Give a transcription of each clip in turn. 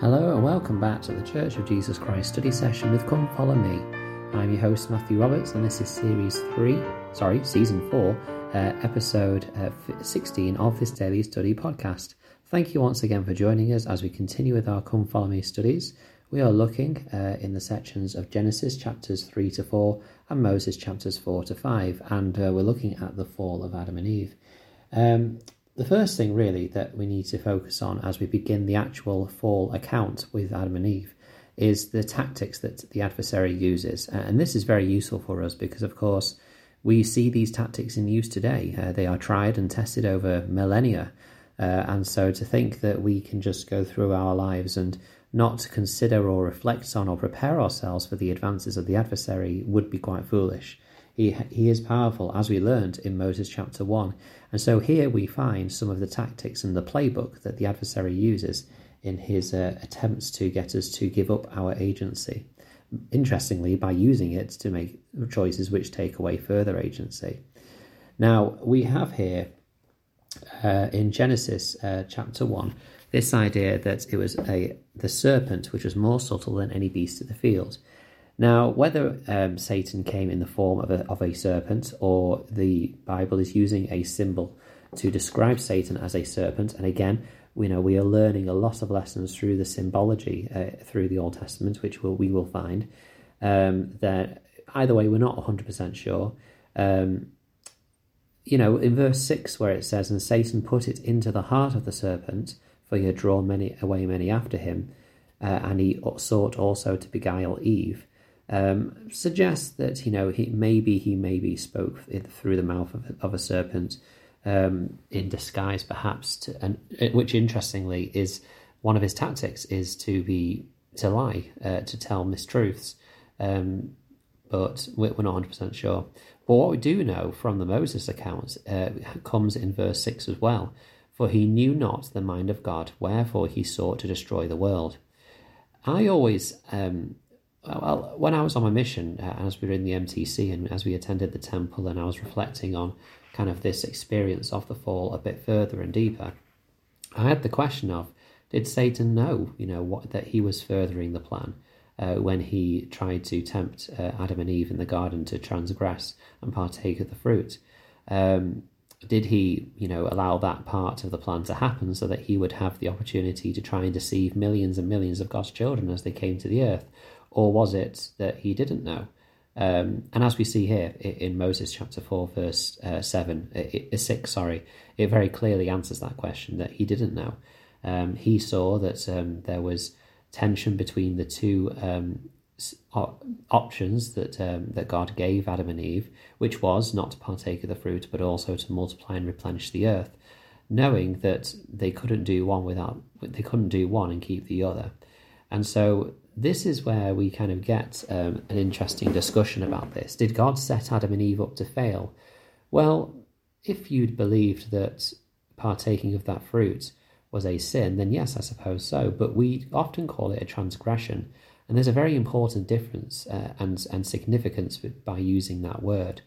Hello and welcome back to the Church of Jesus Christ study session with Come Follow Me. I'm your host Matthew Roberts and this is series 3, sorry, season 4, uh, episode uh, 16 of this daily study podcast. Thank you once again for joining us as we continue with our Come Follow Me studies. We are looking uh, in the sections of Genesis chapters 3 to 4 and Moses chapters 4 to 5 and uh, we're looking at the fall of Adam and Eve. Um, the first thing, really, that we need to focus on as we begin the actual fall account with Adam and Eve is the tactics that the adversary uses. And this is very useful for us because, of course, we see these tactics in use today. Uh, they are tried and tested over millennia. Uh, and so to think that we can just go through our lives and not consider or reflect on or prepare ourselves for the advances of the adversary would be quite foolish. He, he is powerful, as we learned in Moses chapter 1. And so here we find some of the tactics and the playbook that the adversary uses in his uh, attempts to get us to give up our agency. Interestingly, by using it to make choices which take away further agency. Now, we have here uh, in Genesis uh, chapter 1 this idea that it was a the serpent which was more subtle than any beast of the field. Now, whether um, Satan came in the form of a, of a serpent or the Bible is using a symbol to describe Satan as a serpent, and again, we know we are learning a lot of lessons through the symbology uh, through the Old Testament, which we'll, we will find. Um, that either way, we're not 100% sure. Um, you know, in verse 6, where it says, And Satan put it into the heart of the serpent, for he had drawn many away many after him, uh, and he sought also to beguile Eve um, suggests that you know he maybe he maybe spoke through the mouth of, of a serpent um, in disguise, perhaps. To, and uh, which interestingly is one of his tactics is to be to lie, uh, to tell mistruths. Um, but we're not 100% sure. But what we do know from the Moses account uh, comes in verse 6 as well. For he knew not the mind of God, wherefore he sought to destroy the world. I always um, well, when I was on my mission, uh, as we were in the MTC and as we attended the temple, and I was reflecting on kind of this experience of the fall a bit further and deeper, I had the question of, did Satan know, you know, what that he was furthering the plan uh, when he tried to tempt uh, Adam and Eve in the garden to transgress and partake of the fruit? Um, did he, you know, allow that part of the plan to happen so that he would have the opportunity to try and deceive millions and millions of God's children as they came to the earth? Or was it that he didn't know? Um, and as we see here in Moses chapter 4, verse uh, 7, uh, 6, sorry, it very clearly answers that question that he didn't know. Um, he saw that um, there was tension between the two um, options that um, that God gave Adam and Eve, which was not to partake of the fruit, but also to multiply and replenish the earth, knowing that they couldn't do one without they couldn't do one and keep the other, and so this is where we kind of get um, an interesting discussion about this. Did God set Adam and Eve up to fail? Well, if you'd believed that partaking of that fruit was a sin, then yes, I suppose so. But we often call it a transgression. And there's a very important difference uh, and, and significance by using that word.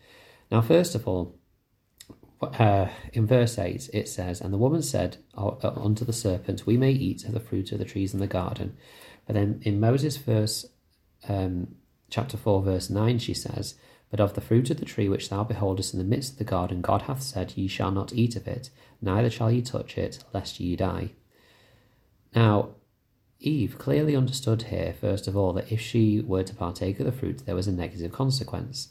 Now, first of all, uh, in verse 8, it says, And the woman said unto the serpent, We may eat of the fruit of the trees in the garden. But then in Moses' verse, um, chapter 4, verse 9, she says, But of the fruit of the tree which thou beholdest in the midst of the garden, God hath said, Ye shall not eat of it, neither shall ye touch it, lest ye die. Now, Eve clearly understood here, first of all, that if she were to partake of the fruit, there was a negative consequence.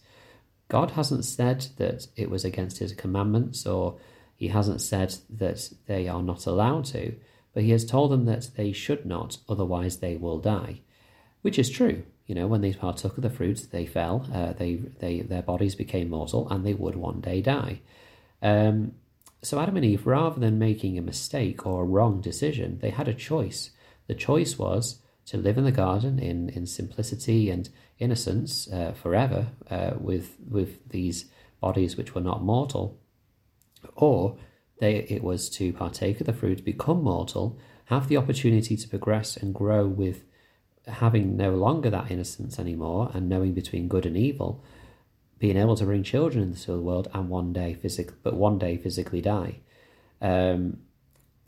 God hasn't said that it was against his commandments, or he hasn't said that they are not allowed to but he has told them that they should not, otherwise they will die. Which is true. You know, when they partook of the fruit, they fell, uh, they, they, their bodies became mortal, and they would one day die. Um, so Adam and Eve, rather than making a mistake or a wrong decision, they had a choice. The choice was to live in the garden in, in simplicity and innocence uh, forever uh, with, with these bodies which were not mortal, or they, it was to partake of the fruit, become mortal, have the opportunity to progress and grow with having no longer that innocence anymore and knowing between good and evil, being able to bring children into the world and one day physic- but one day physically die. Um,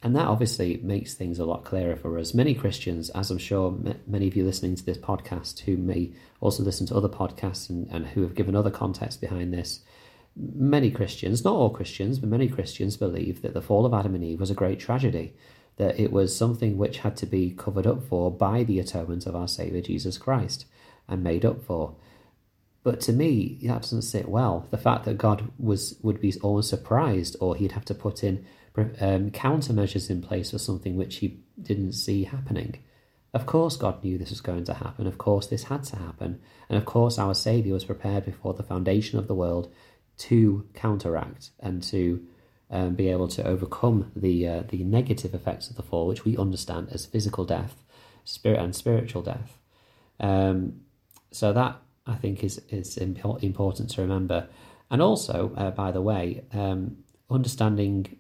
and that obviously makes things a lot clearer for us. Many Christians, as I'm sure m- many of you listening to this podcast who may also listen to other podcasts and, and who have given other context behind this, many Christians, not all Christians, but many Christians believe that the fall of Adam and Eve was a great tragedy, that it was something which had to be covered up for by the atonement of our Saviour Jesus Christ and made up for. But to me, that doesn't sit well. The fact that God was would be almost surprised, or he'd have to put in um, countermeasures in place for something which he didn't see happening. Of course, God knew this was going to happen. Of course, this had to happen. And of course, our Saviour was prepared before the foundation of the world to counteract and to um, be able to overcome the uh, the negative effects of the fall, which we understand as physical death, spirit and spiritual death. Um, so that I think is is important to remember, and also, uh, by the way, um, understanding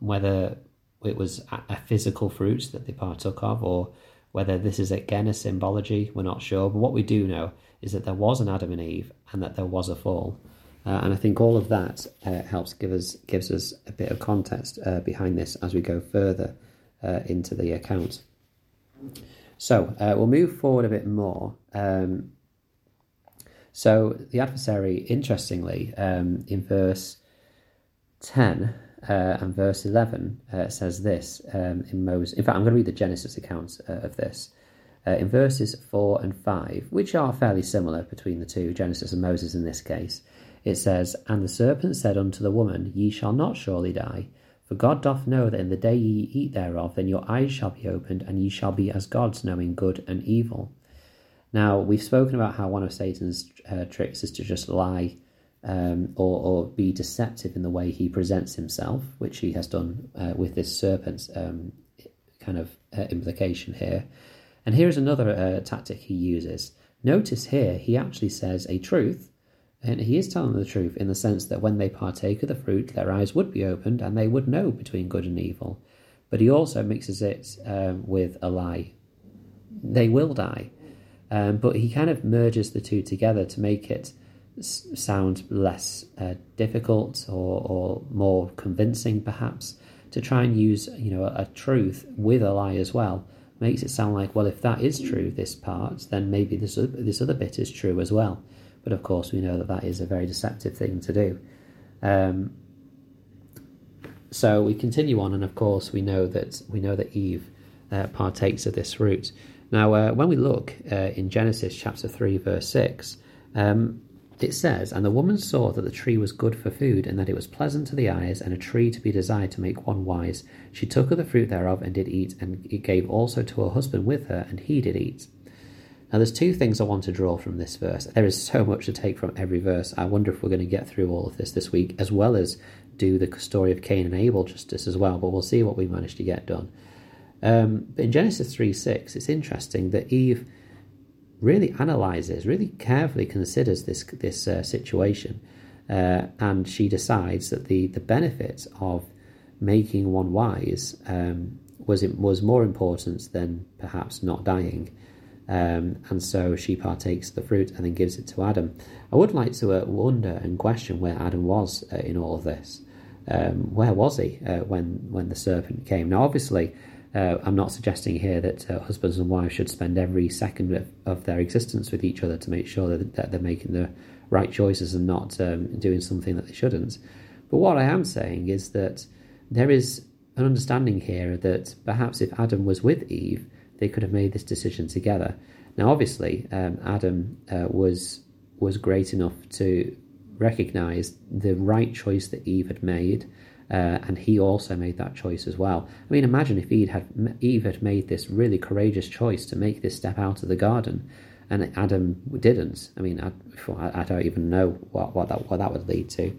whether it was a physical fruit that they partook of or whether this is again a symbology, we're not sure. But what we do know is that there was an Adam and Eve and that there was a fall. Uh, and I think all of that uh, helps give us gives us a bit of context uh, behind this as we go further uh, into the account. So uh, we'll move forward a bit more. Um, so the adversary, interestingly, um, in verse ten, uh, and verse 11 uh, says this um, in Moses. In fact, I'm going to read the Genesis account uh, of this. Uh, in verses 4 and 5, which are fairly similar between the two, Genesis and Moses in this case, it says, And the serpent said unto the woman, Ye shall not surely die. For God doth know that in the day ye eat thereof, then your eyes shall be opened, and ye shall be as gods, knowing good and evil. Now, we've spoken about how one of Satan's uh, tricks is to just lie um, or, or be deceptive in the way he presents himself, which he has done uh, with this serpent um, kind of uh, implication here. And here is another uh, tactic he uses. Notice here, he actually says a truth, and he is telling the truth in the sense that when they partake of the fruit, their eyes would be opened and they would know between good and evil. But he also mixes it um, with a lie. They will die. Um, but he kind of merges the two together to make it sound less uh, difficult or, or more convincing, perhaps, to try and use you know a, a, truth with a lie as well. Makes it sound like well if that is true this part then maybe this this other bit is true as well. But of course we know that that is a very deceptive thing to do. Um, so we continue on and of course we know that we know that Eve uh, partakes of this fruit now uh, when we look uh, in Genesis chapter 3 verse 6 um, it says, And the woman saw that the tree was good for food, and that it was pleasant to the eyes, and a tree to be desired to make one wise. She took of the fruit thereof, and did eat, and it gave also to her husband with her, and he did eat. Now, there's two things I want to draw from this verse. There is so much to take from every verse. I wonder if we're going to get through all of this this week, as well as do the story of Cain and Abel justice as well, but we'll see what we manage to get done. Um, but in Genesis 3 6, it's interesting that Eve really analyzes, really carefully considers this this uh, situation, uh, and she decides that the the benefit of making one wise um, was was more important than perhaps not dying. Um, and so she partakes the fruit and then gives it to Adam. I would like to uh, wonder and question where Adam was uh, in all of this. Um, where was he uh, when when the serpent came? Now, obviously, uh, I'm not suggesting here that uh, husbands and wives should spend every second of, of, their existence with each other to make sure that, that they're making the right choices and not um, doing something that they shouldn't. But what I am saying is that there is an understanding here that perhaps if Adam was with Eve, they could have made this decision together. Now, obviously, um, Adam uh, was was great enough to recognize the right choice that Eve had made uh, and he also made that choice as well. I mean, imagine if Eve had, Eve had made this really courageous choice to make this step out of the garden, and Adam didn't. I mean, I, I don't even know what, what that what that would lead to.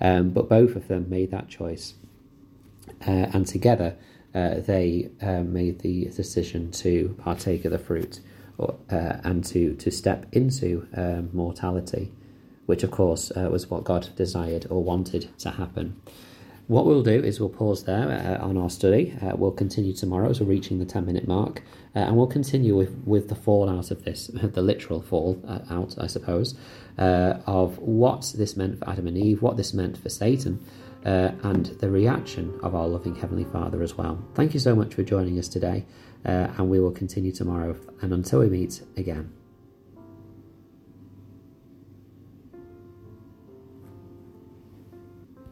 Um, but both of them made that choice, uh, and together uh, they uh, made the decision to partake of the fruit, or, uh, and to to step into um, mortality, which of course uh, was what God desired or wanted to happen. What we'll do is we'll pause there uh, on our study. Uh, we'll continue tomorrow as we're reaching the 10 minute mark, uh, and we'll continue with, with the fallout of this, the literal fall uh, I suppose, uh, of what this meant for Adam and Eve, what this meant for Satan, uh, and the reaction of our loving Heavenly Father as well. Thank you so much for joining us today, and we will continue tomorrow. And until we meet again.